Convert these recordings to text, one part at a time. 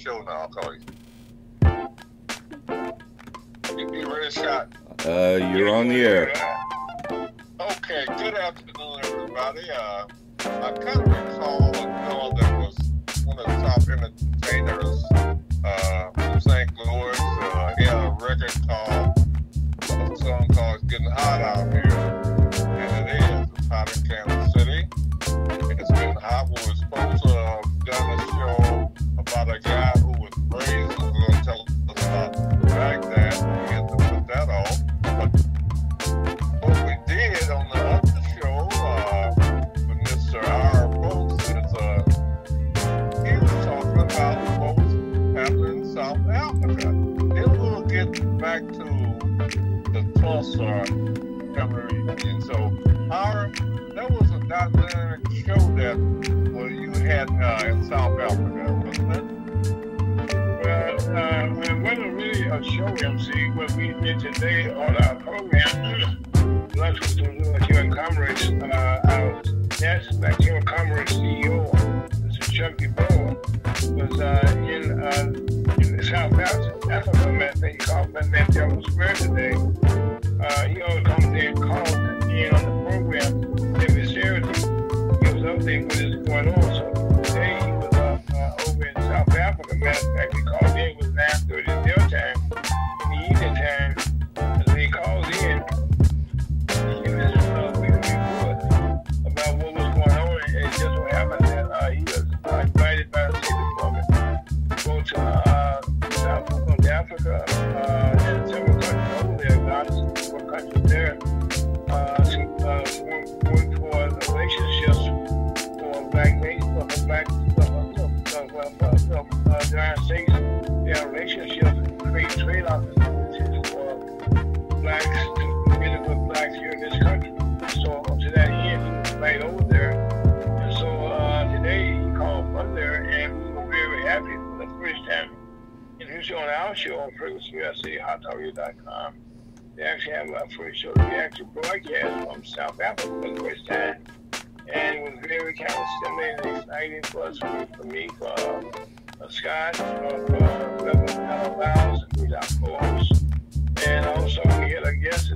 show now. Uh, and so our there was a documentary show that well, you had uh, in South Africa, wasn't it? Well, uh, it wasn't really a show MC. What we did today on our program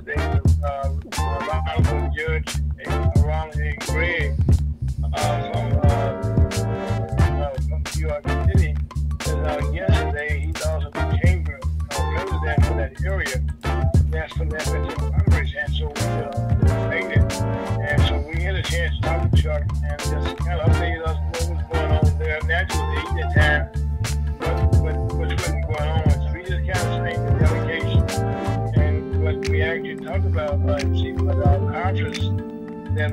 they was uh, around judge, they was around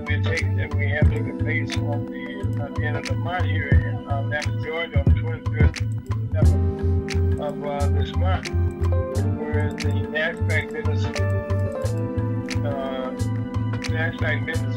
we take that we have taken place on the, at the end of the month here in uh, Atlanta, Georgia, on the twenty-fifth of uh, this month, where the NASDAQ business, uh, NASDAQ business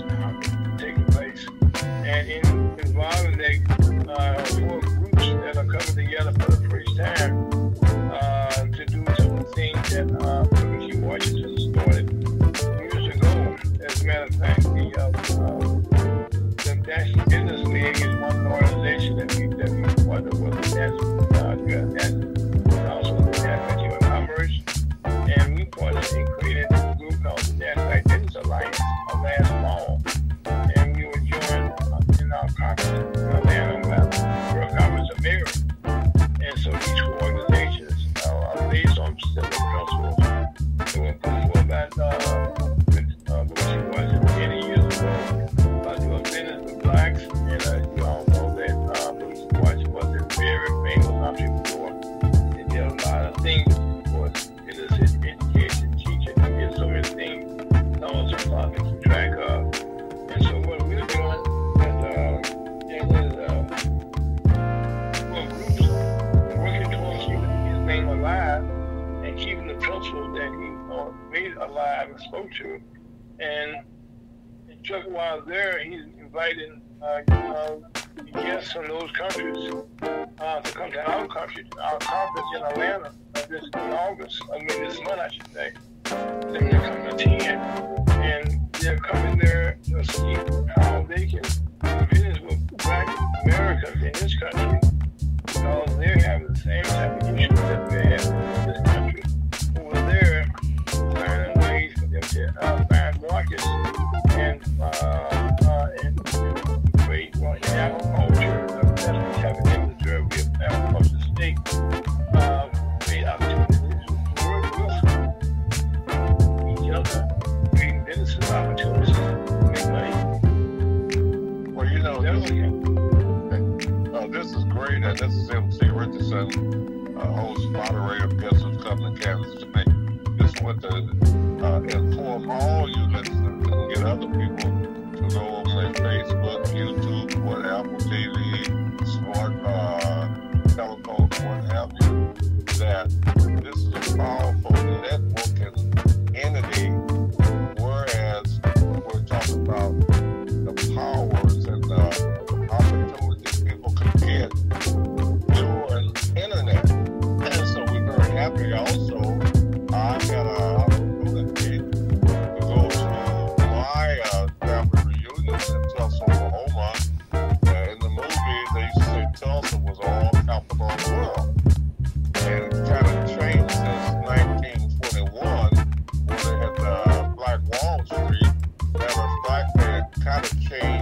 uh, made alive and spoke to. And Chuck, while there, he's inviting uh, guests from those countries uh, to come to our country, our conference in Atlanta uh, this in August, I mean this month, I should say. And they're coming to attend, and they're coming there to see how they can business with black Americans in this country because they're having the same type of issues that we have in this uh, bad markets and, uh, and trade on agriculture. Investors have of. Each other business opportunities to. Well, you know, this, uh, this is great, and this is MC Richardson, uh, host, moderator, of Pistons Company Canvas to me want to uh, inform all you listeners and get other people to go over their Facebook, YouTube, what Apple TV, smart uh, telephone, what have you, that this is a powerful networking entity, whereas we're talking about kind of changed.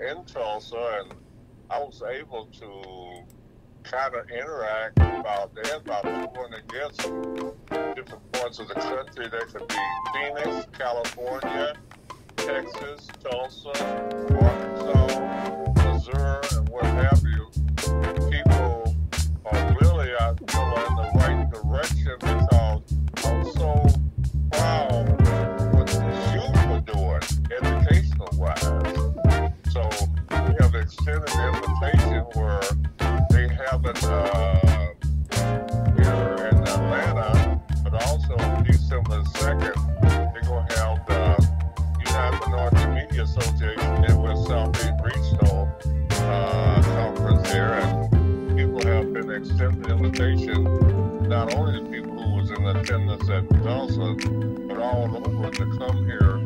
in Tulsa, and I was able to kind of interact about that by going against different parts of the country. That could be Phoenix, California, Texas, Tulsa, or in the St. Joseph, but all over to come here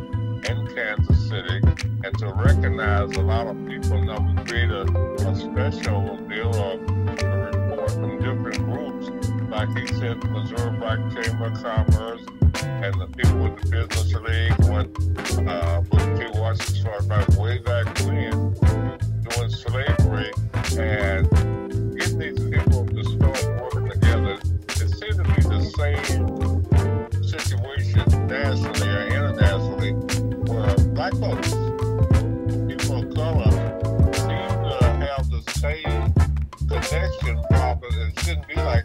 in Kansas City and to recognize a lot of people. Now we created a, special deal of a report from different groups, like he said, Missouri Black Chamber of Commerce and the people with the Business League went. uh, Booker T. Washington started back way back when doing slavery and situation nationally or internationally where black folks, people of color, seem to have the same connection problem. It shouldn't be like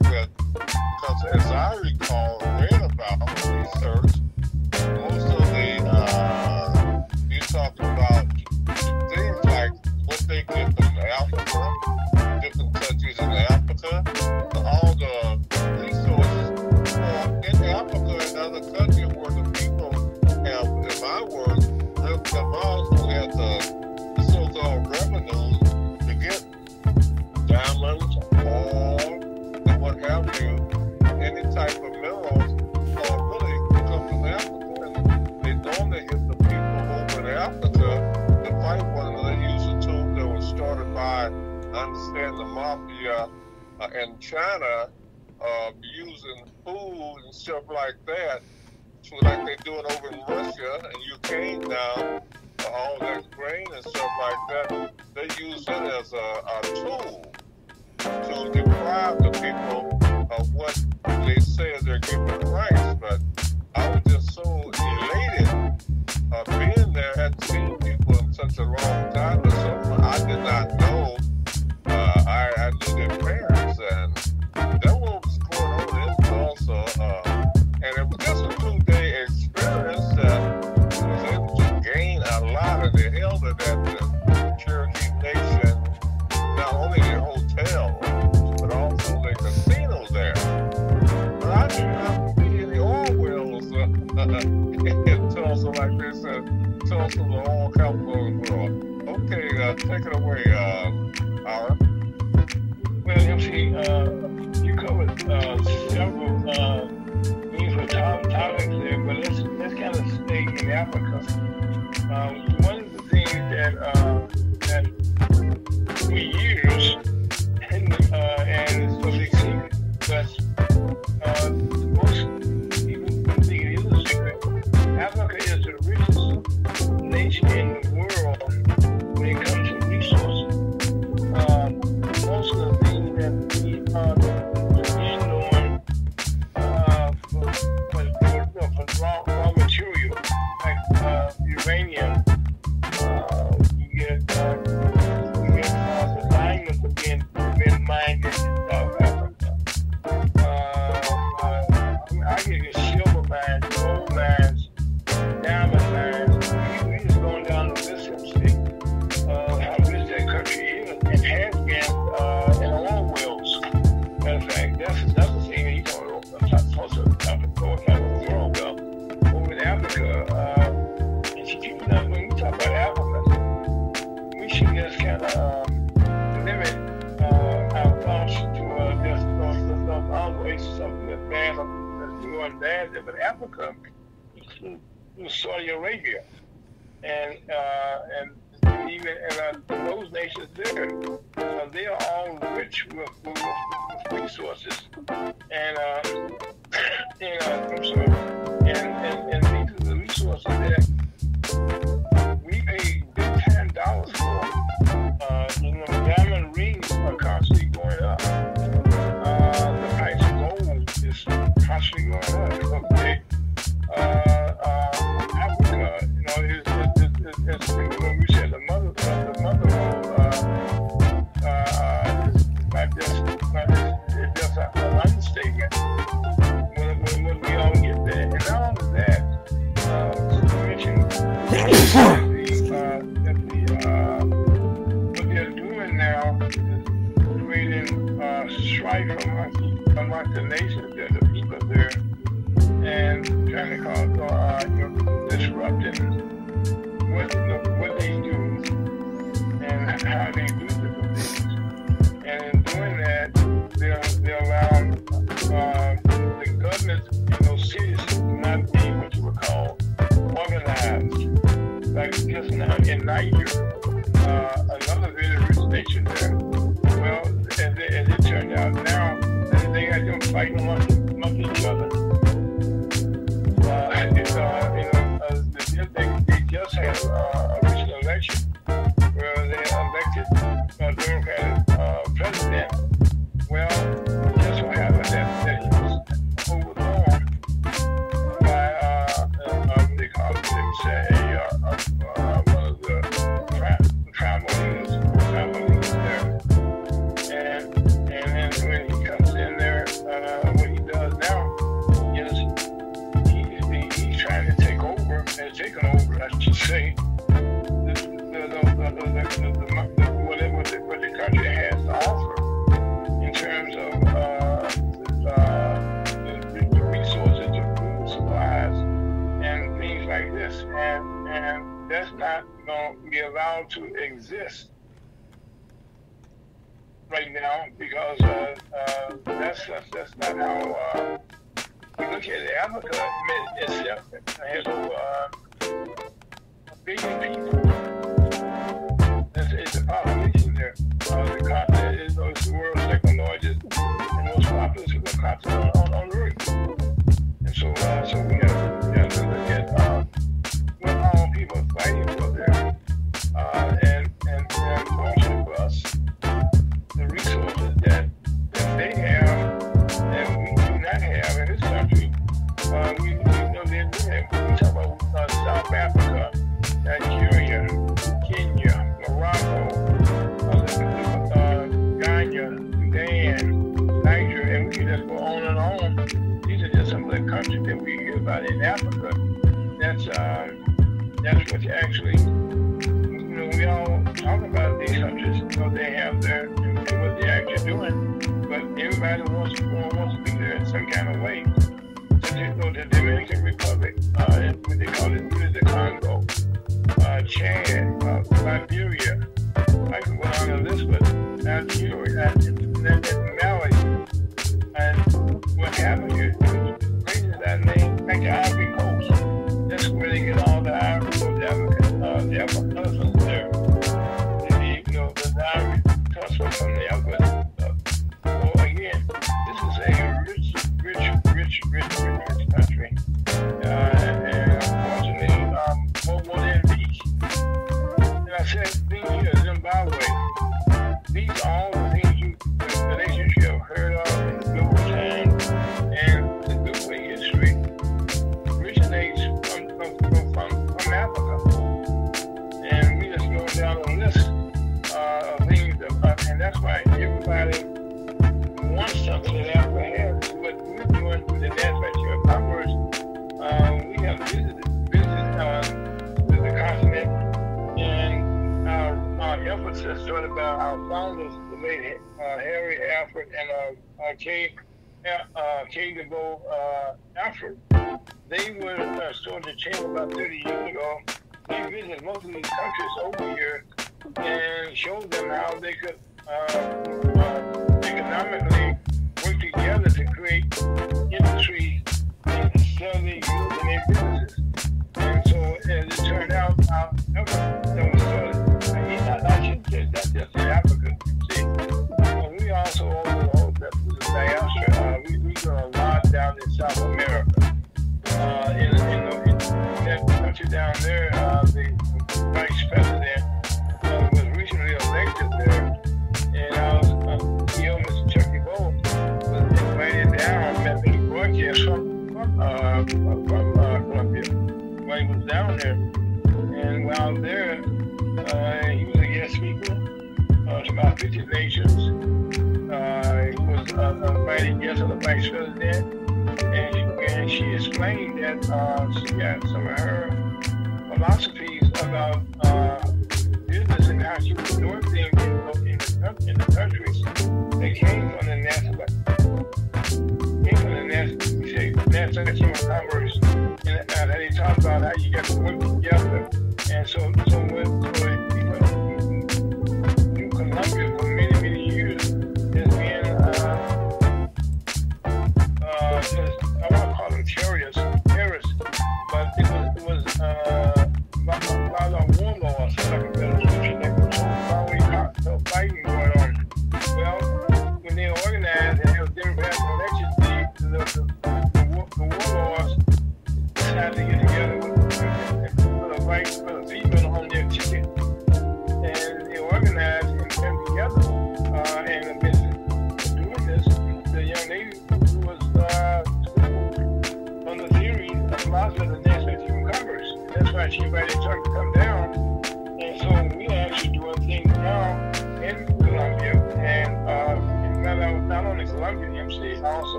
that's, that's that's not how uh, we look at. Africa itself has over uh, a billion people. That's it's a population there. Uh, the continent is, is the world's second largest and most populous continent on, on, on Earth. And so, uh, so we have, in Africa. That's uh, that's what actually you know, we all talk about these countries, you know, they have their, what they're actually doing, but everybody wants, wants to be there in some kind of way. So, you know, the Dominican Republic, uh, what they call it, the Congo, uh, Chad, go down a list uh, of things, uh, and that's why everybody wants something that Africa has. What we're doing with the National Congress, uh, we have visited, visited uh, the, continent, and our, our efforts are started by our founders, the late uh, Harry Alford and uh, uh, Kay, uh, Kay DeBow uh, Alford. They were uh, started the chamber about 30 years ago. Visited most of these countries over here and showed them how they could uh, uh, economically work together to create industry and sell their goods and their businesses. And so as it turned out, our effort that was started, I mean, I, I shouldn't say that just in Africa, see, but we also over the that was diaspora. Uh, we, we do a lot down in South America. Uh, in, in, in that country down there, uh, the vice president uh, was recently elected there, and I was, uh, you know, Mr. Chuck DeBow was invited down, met me broadcast from, uh, from uh, Colombia while he was down there. And while there, uh, he was a guest speaker uh, to about 50 nations. Uh, he was uh, invited guest of the vice president, and, and she explained that uh, she got some of her philosophies about uh, business and how she was doing things in, in, the, in the countries that came from the national came from the we say, national human commerce, and uh, they talk about how you got to work together. And so, so when, so when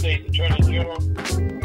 Thursdays Attorney General.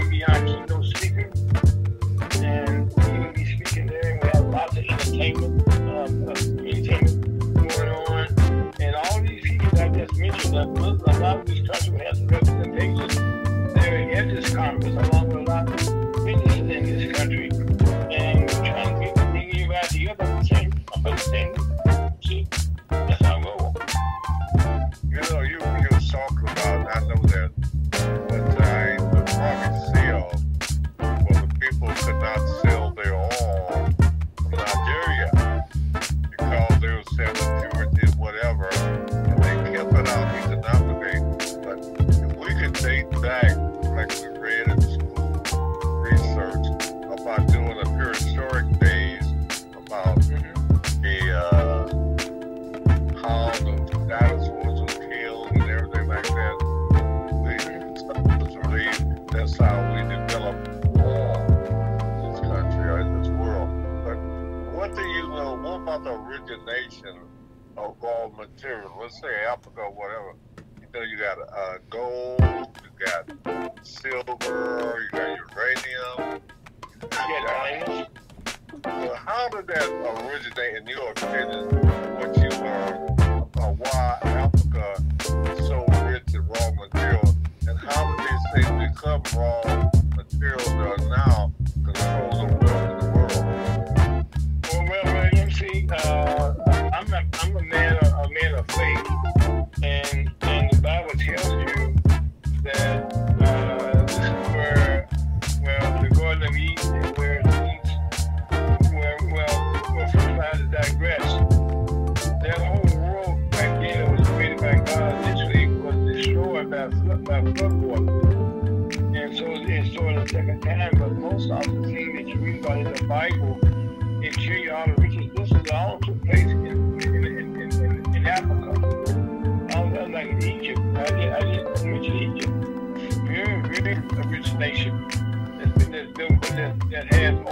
that. And so it's sort of second time. but most often the thing that you read about in the Bible, it show you how to reach This is all took place in, in, in, in, in Africa. All that like in Egypt. I did, I did mention Egypt. Very, very rich nation that that built that, that has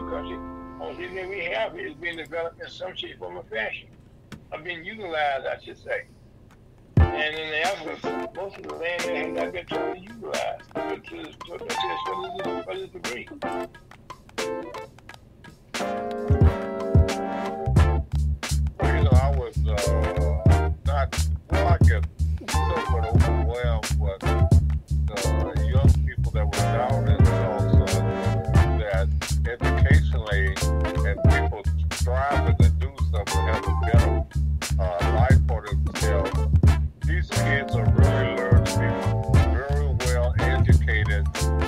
our country, only thing that we have is being developed in some shape, form, or fashion, or being utilized, I should say. And in the Africa, most of the land has not been totally utilized to, to, to, to, to, to, to this degree. You know, I was uh, not, well, I guess, somewhat overwhelmed with. striving to do something, have a better uh, life for themselves. These kids are really learned people, very well educated,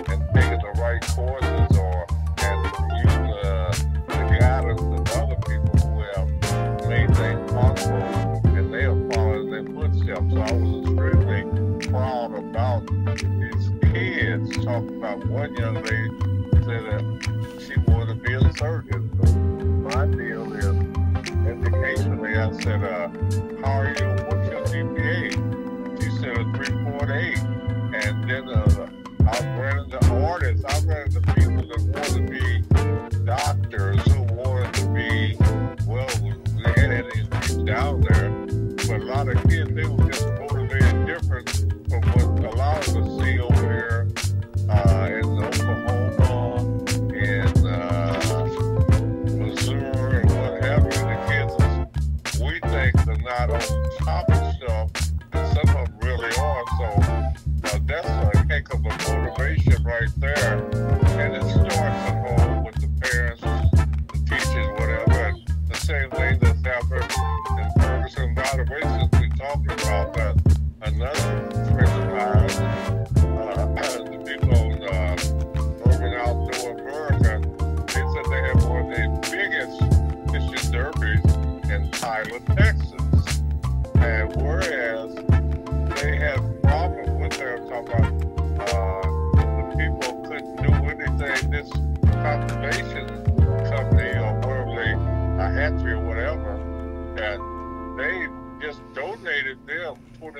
and taking the right courses or and using uh, the guidance of other people who have made things possible, and they are following in their footsteps. So I was extremely proud about these kids. Talking about one young lady all that.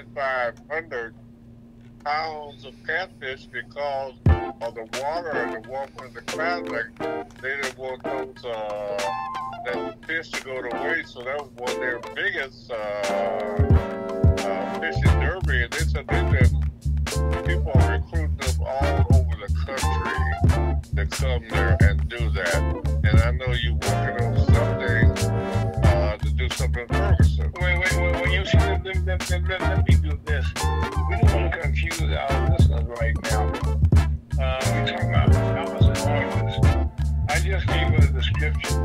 2,500 pounds of catfish because of the water and the warmth in the climate. They didn't want those uh, that fish to go to waste, so that was one of their biggest uh, uh, fishing derby. And they said they did. People are recruiting them all over the country to come there and do that. And I know you're working on something uh, to do something. Further. Wait, wait, wait, wait. You see, let, let, let, let, let me do this. We don't want to confuse our listeners right now. Uh, we're talking about powers and arguments. I just gave a description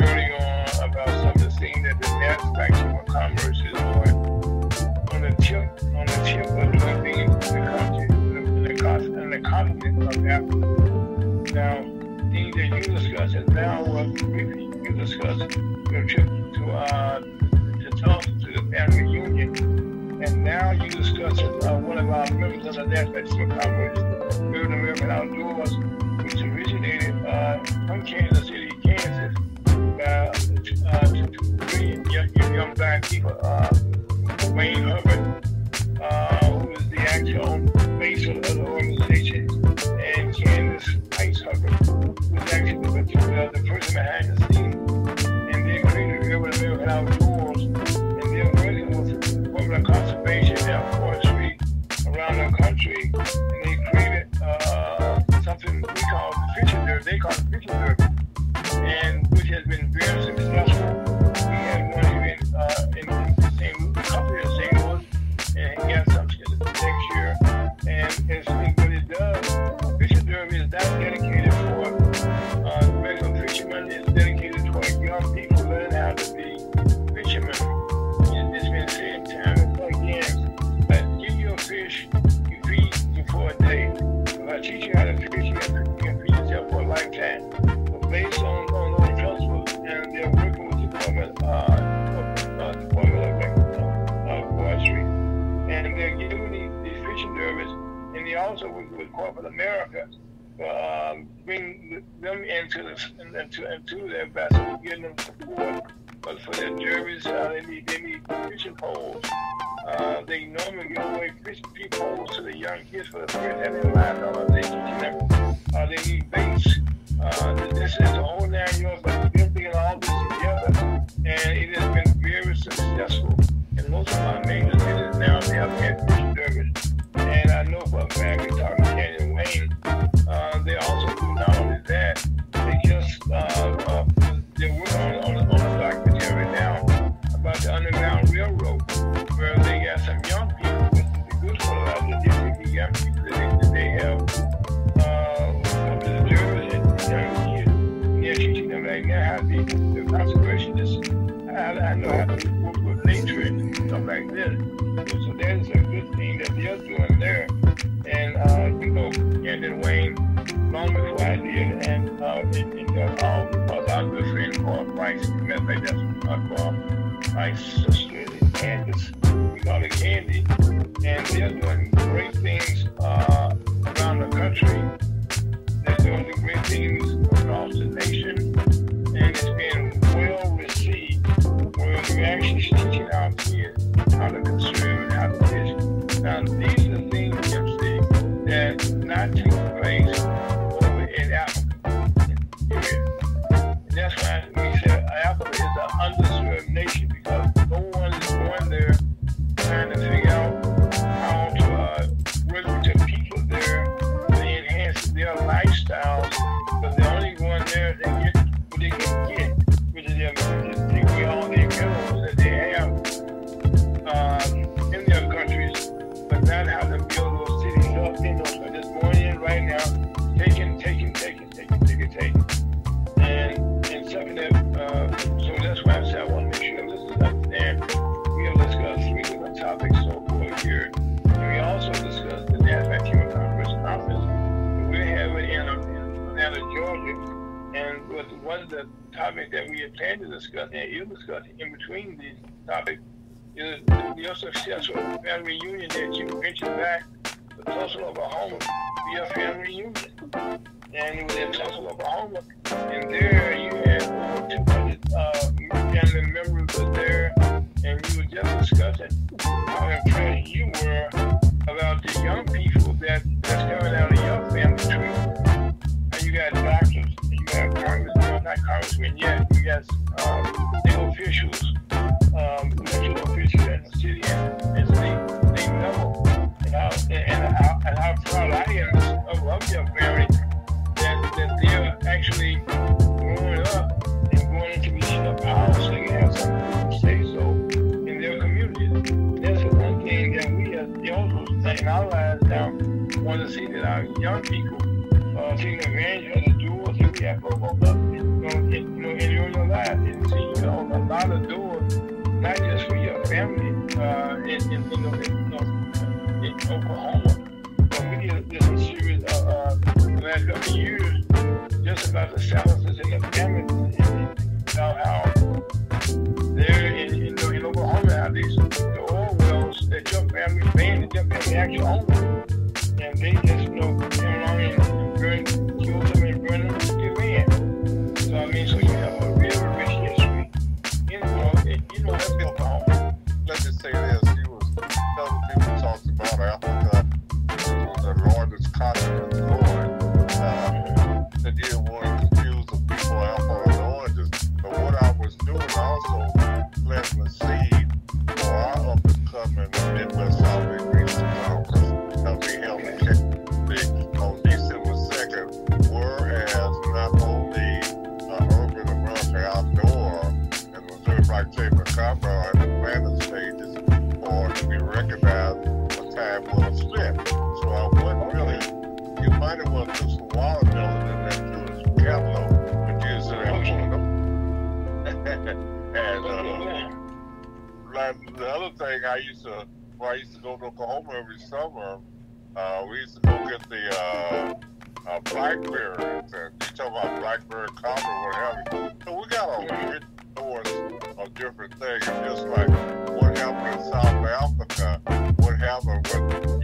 early on about something of that the NASDAQ Chamber of Commerce is on. On the tip, on the tip of doing things in the country, in the, in the continent of Africa. Now, thing that you discuss and now what you discuss your trip to uh, to the family union, and now you discuss uh, one of our members of the National Congress, Building American Outdoors, which originated uh, from Kansas City, Kansas, uh, to, uh, to, to three young, young black people, uh, Wayne Hubbard, uh, who the actual face of the organization, and Candace Ice Hubbard, who is actually the, the person behind the scenes, and then created the American Outdoors. to the and, and to and to the ambassador, getting them support. But for their juries, uh, they need they need fishing poles. Uh, they normally give away fish poles to the young kids for the first time in life. They teach them. Uh, they need baits. Uh, this is the whole nine yards, but they're bringing all this together, and it has been very successful. And most of our majors, cities now they have had family reunion that you mentioned back the Tulsa, Oklahoma, be a family reunion. And it was in Tulsa, Oklahoma. And there you had over 200 uh, family members there, and we were just discussing how impressed you were about the young people that that's coming out of your family tree. And you got doctors, you got congressmen, not congressmen yet, you got uh, young people uh, taking advantage of the dual use effort. about blackberries and you talk about blackberry comp or whatever. So we got a huge source of different things, just like what happened in South Africa, what happened with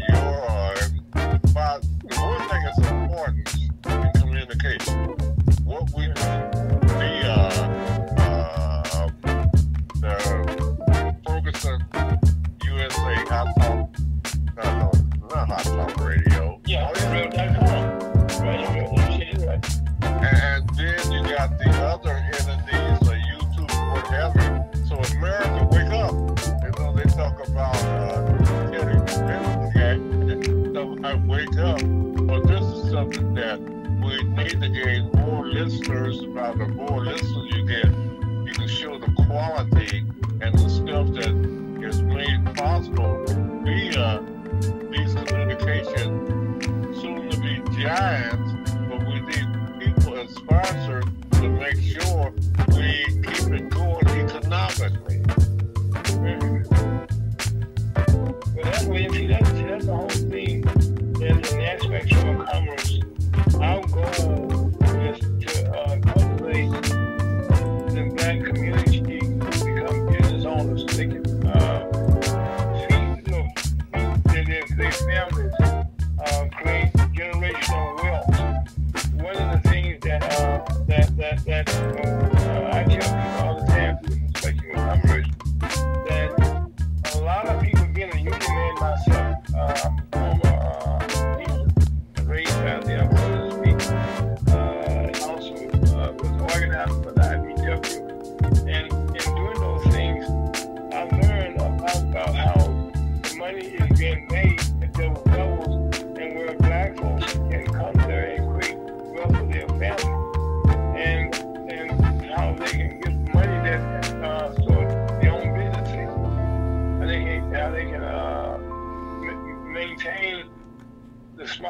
the boy.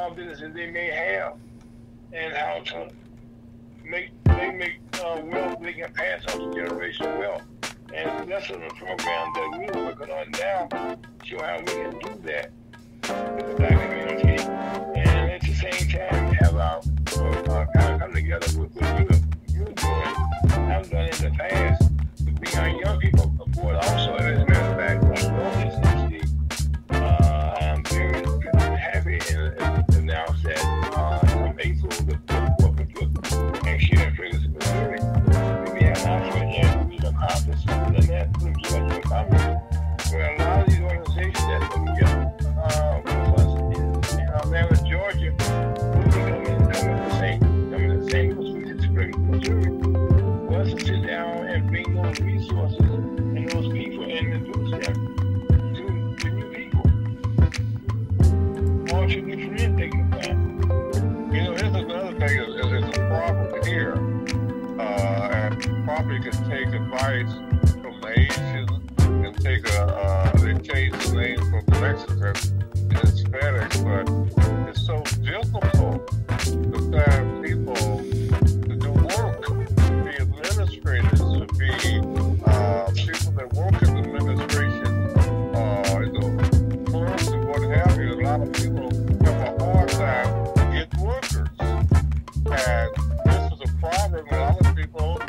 confidence that they may have and how to make they make uh, wealth they can pass on to generation wealth. And that's the program that we're working on now, show how we can do that with the black community. And at the same time, have our uh, kind of come together with what you're, you're doing. I've done in the past to bring our young people aboard also, as a matter of fact, guys from Asian and take a, uh, they change the name from Mexican and Hispanic, but it's so difficult to find people to do work, to be administrators, to be uh, people that work in administration, uh, in the firms and what have you. A lot of people have a hard time getting workers. And this is a problem, A lot of people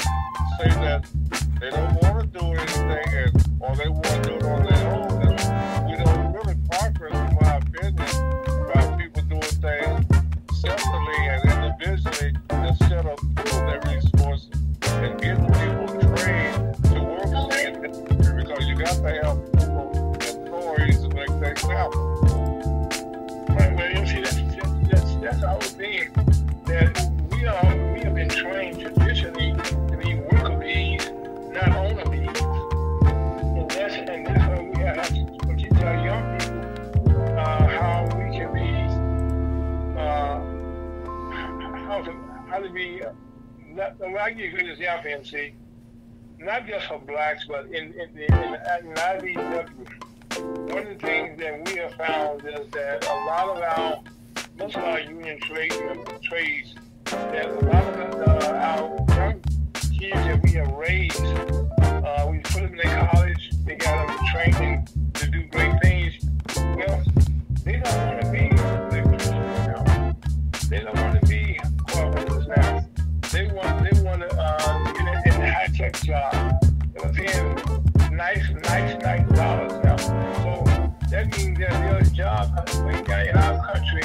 say that they don't want to do good not just for blacks, but in, in, the, in, in IBW, one of the things that we have found is that a lot of our, most of our union trade, trades, that a lot of uh, our young kids that we have raised, uh, we put them in college, they got them training to do great things. Tech job. Paying nice, nice, nice dollars now. So that means that their job in our country,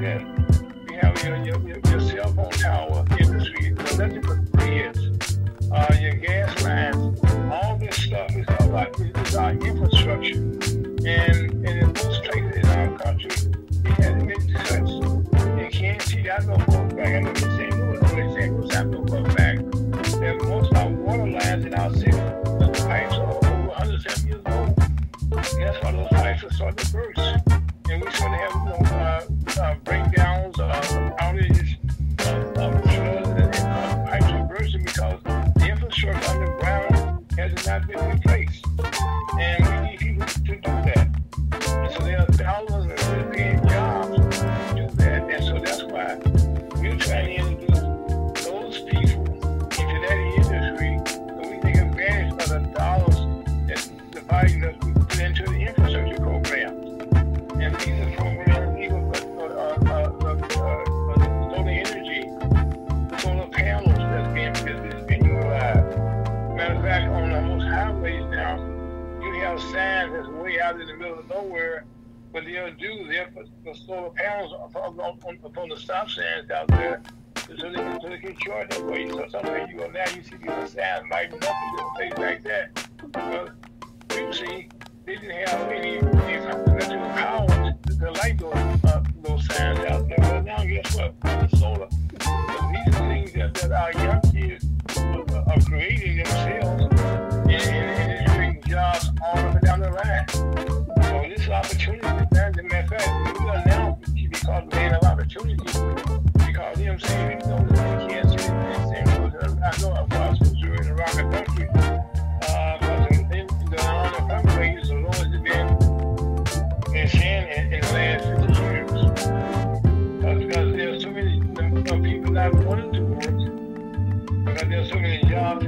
that. You have your, your, your, cell phone tower industry, electrical grids, uh, your gas lines. All this stuff is our, is our infrastructure. And, and in most places in our country, it hasn't been touched. You can't see that no fuck back. I know St. Louis, no, St. Louis have no fuck back. And most of our water lines in our city, the pipes are over 107 years old. And that's why those pipes are starting to burst.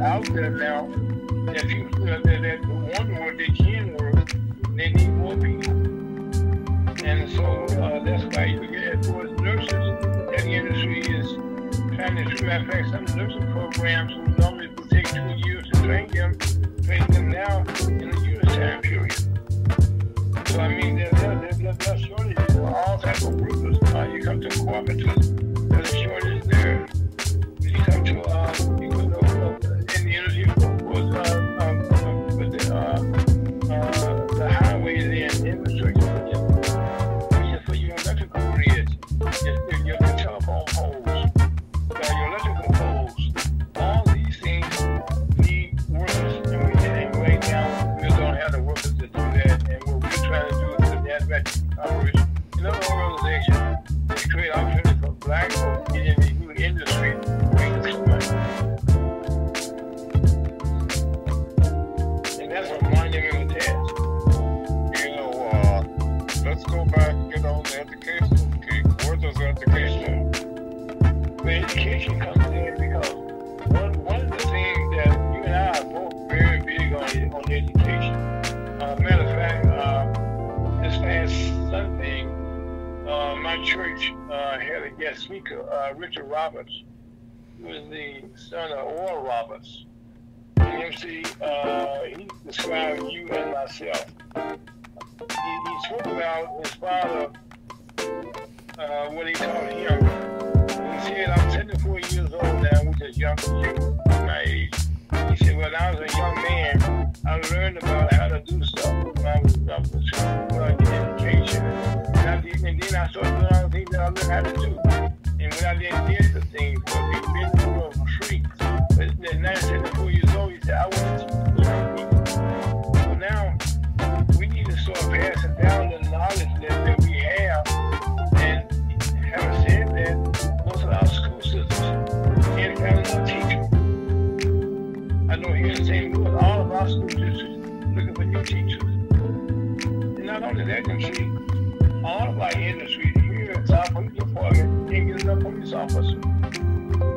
Out there now that people that, that to work, they can work. They need more people. And so uh, that's why you get towards nurses. That industry is trying to, matter of some nursing programs who normally would take two years to train them, train them now in a year's time period. So I mean, there's there's there's there's shortages for all types of workers. Uh, you come to cooperatives, And MC, uh, he described you and myself. He, he spoke about his father, uh, what he taught him. He said, I'm 74 years old now, which is young as you, my age. he said, well, I was a young man. I learned about how to do stuff when I was, I was when I get education. And, I did, and then I started doing all the things that I learned how to do. And when I didn't get the things, school districts looking for new teachers. And not only that, you see, all of our industry here at South Police Department can't get enough police officers.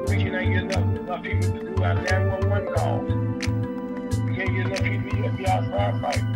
We cannot get enough, enough people to do our 911 calls. We can't get enough people to be our firefighters.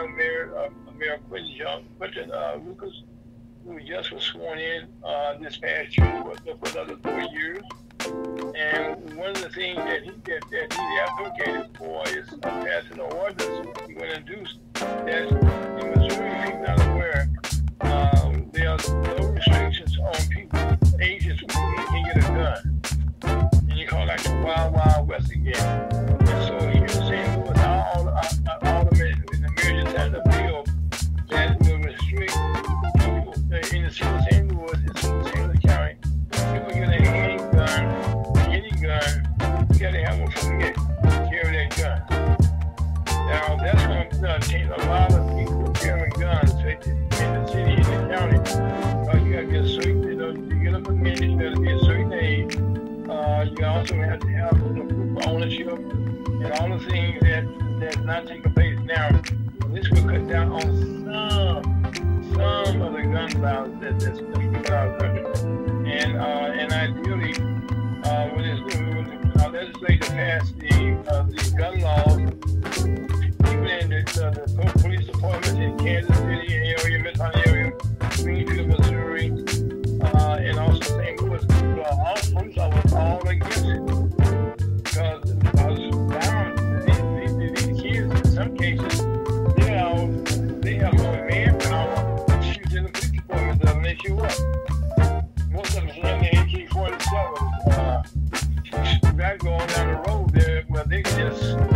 Young mayor, uh, Mayor Quinton Young, Quinton uh, Lucas, who just was sworn in uh, this past year for, another four years. And one of the things that he that, that he advocated for is uh, passing an ordinance he to introduce that in Missouri, if you're not aware, um, there are no restrictions on people, ages who can, get a gun. And you call that the Wild Wild West again. Going to a lot of people carrying guns in the city and the county. Uh, you got to get a certain, you know, you get up a permit, you got to be a certain age. Uh, you also have to have you know, of ownership and all the things that that's not taking place now. This will cut down on some, some of the gun violence that, that's in our country. And uh, and ideally, uh, when, it's, when our legislature passed the uh, the gun even the police departments in Kansas City area, area, Greenfield, Missouri, uh, and also St. Louis, uh, all police officers all against. Because, because now, these, these, kids, in some cases, they have, they have more manpower to in the police department they show up. Most of them have the AK-47s. Uh, going down the road there, where they just,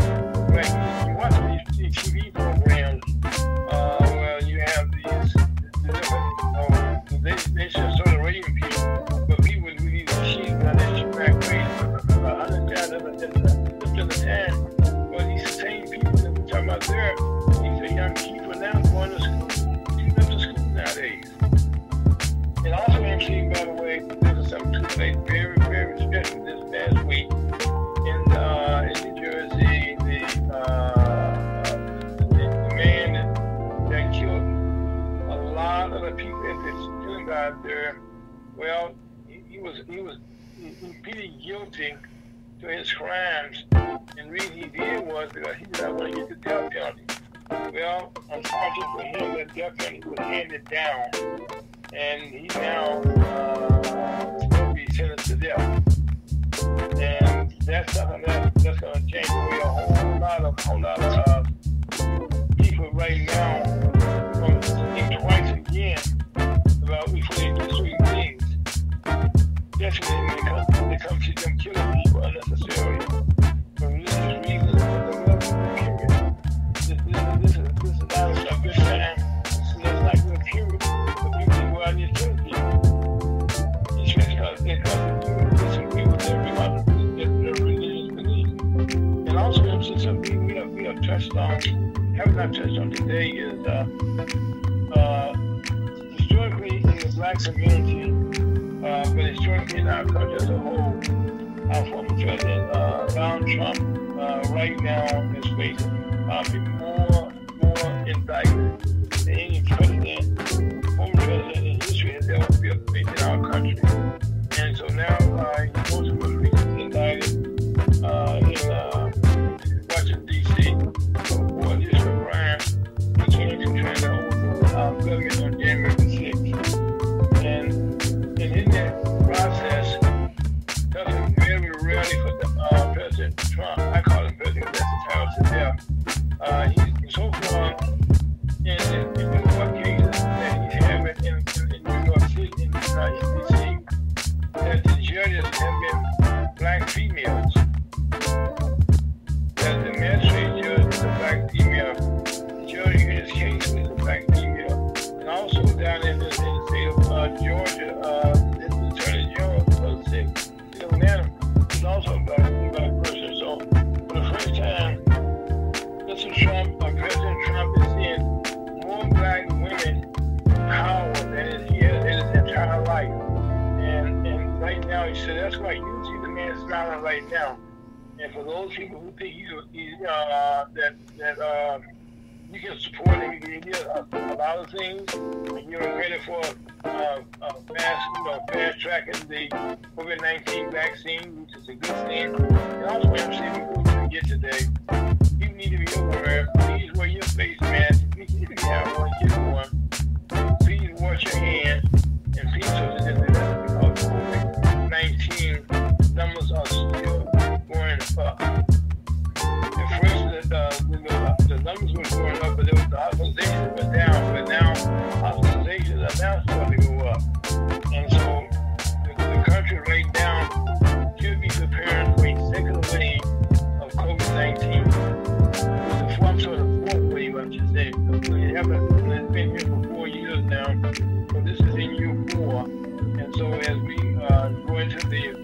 these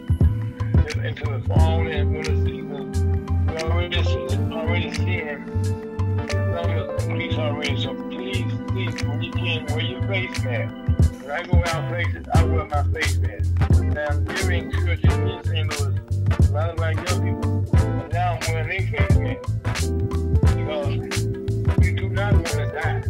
into the fall and winter season. We already see, already seeing numbers increase already. So please, please, when you can, wear your face mask. When I go out places, I wear my face mask. Now I'm very encouraging in St. Louis, a lot of my young people, and now I'm wearing their face mask because we do not want to die.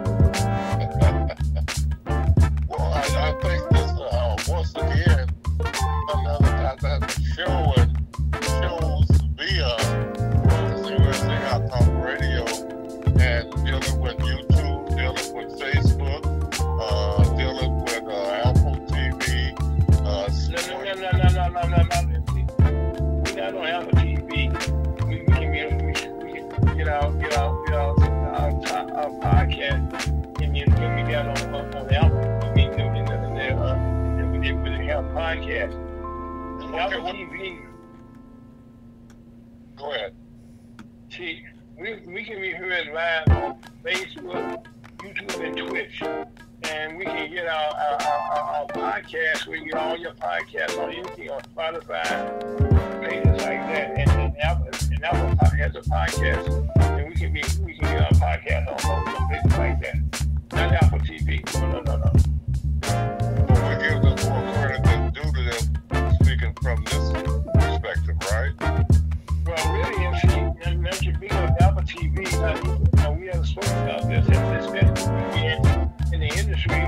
in, the industry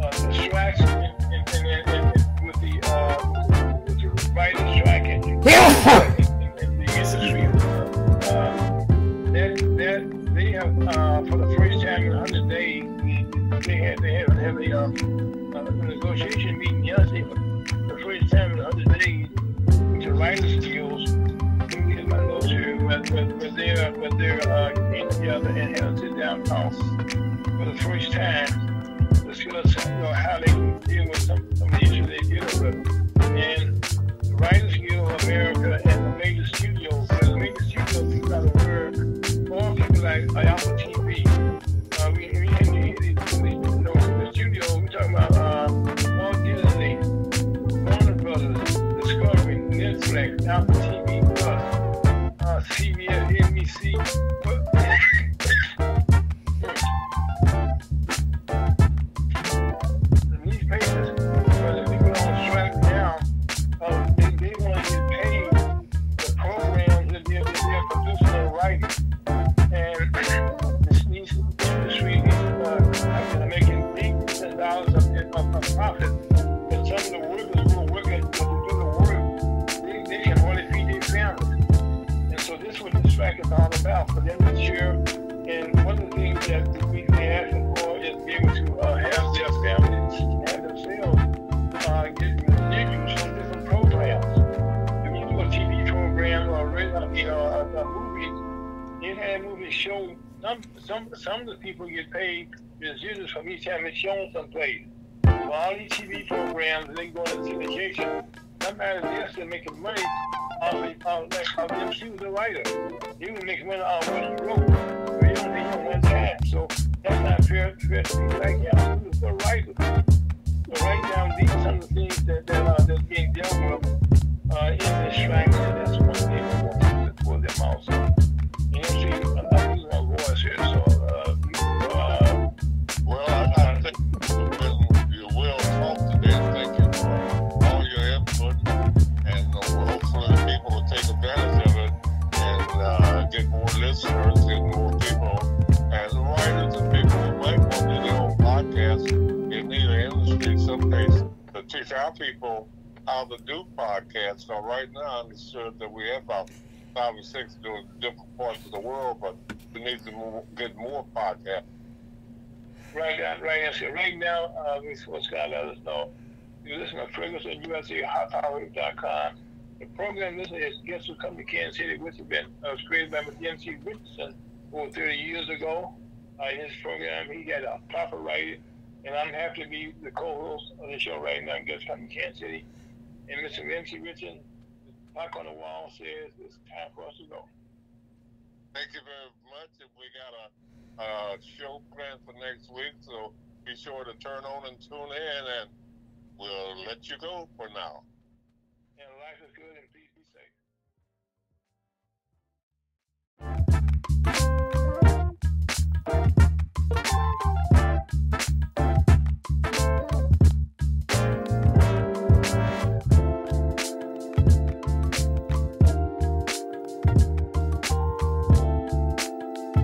uh, and, with the uh, with in, the industry. That that they have for the first time in 100 they had they had, a, negotiation meeting yesterday. the to down pulse. For the first time, the skeleton, you know, how they time it's shown someplace. For all these TV programs, they go into syndication. Somebody they're still making money off of, off of, off them. She was a writer. He was making money off what he wrote. But he only him one time. So that's not fair, to people like him. He was a writer. So right now, these are some of the things that, that are that's being dealt with uh, in this strike, and that's one thing we want to support them also. You see, I'm not losing my voice here, so get more listeners, get more people, and writers and people who might want to do their own podcast in either industry someplace to teach our people how to do podcasts. So right now, I'm sure that we have about five or six doing different parts of the world, but we need to move, get more podcasts. right now, right now, right now, uh, this what Scott let us know. You listen to Ferguson at USAHotHour.com. The program this is Guess Who Come to Kansas City, which has been uh, was created by Mr. M.C. Richardson over 30 years ago. Uh, his program, he got a proper writing, and I'm happy to be the co-host of the show right now, Guess Who Come to Kansas City. And Mr. M.C. Richardson, clock on the wall says it's time for us to go. Thank you very much. We got a show planned for next week, so be sure to turn on and tune in, and we'll let you go for now. Thank you.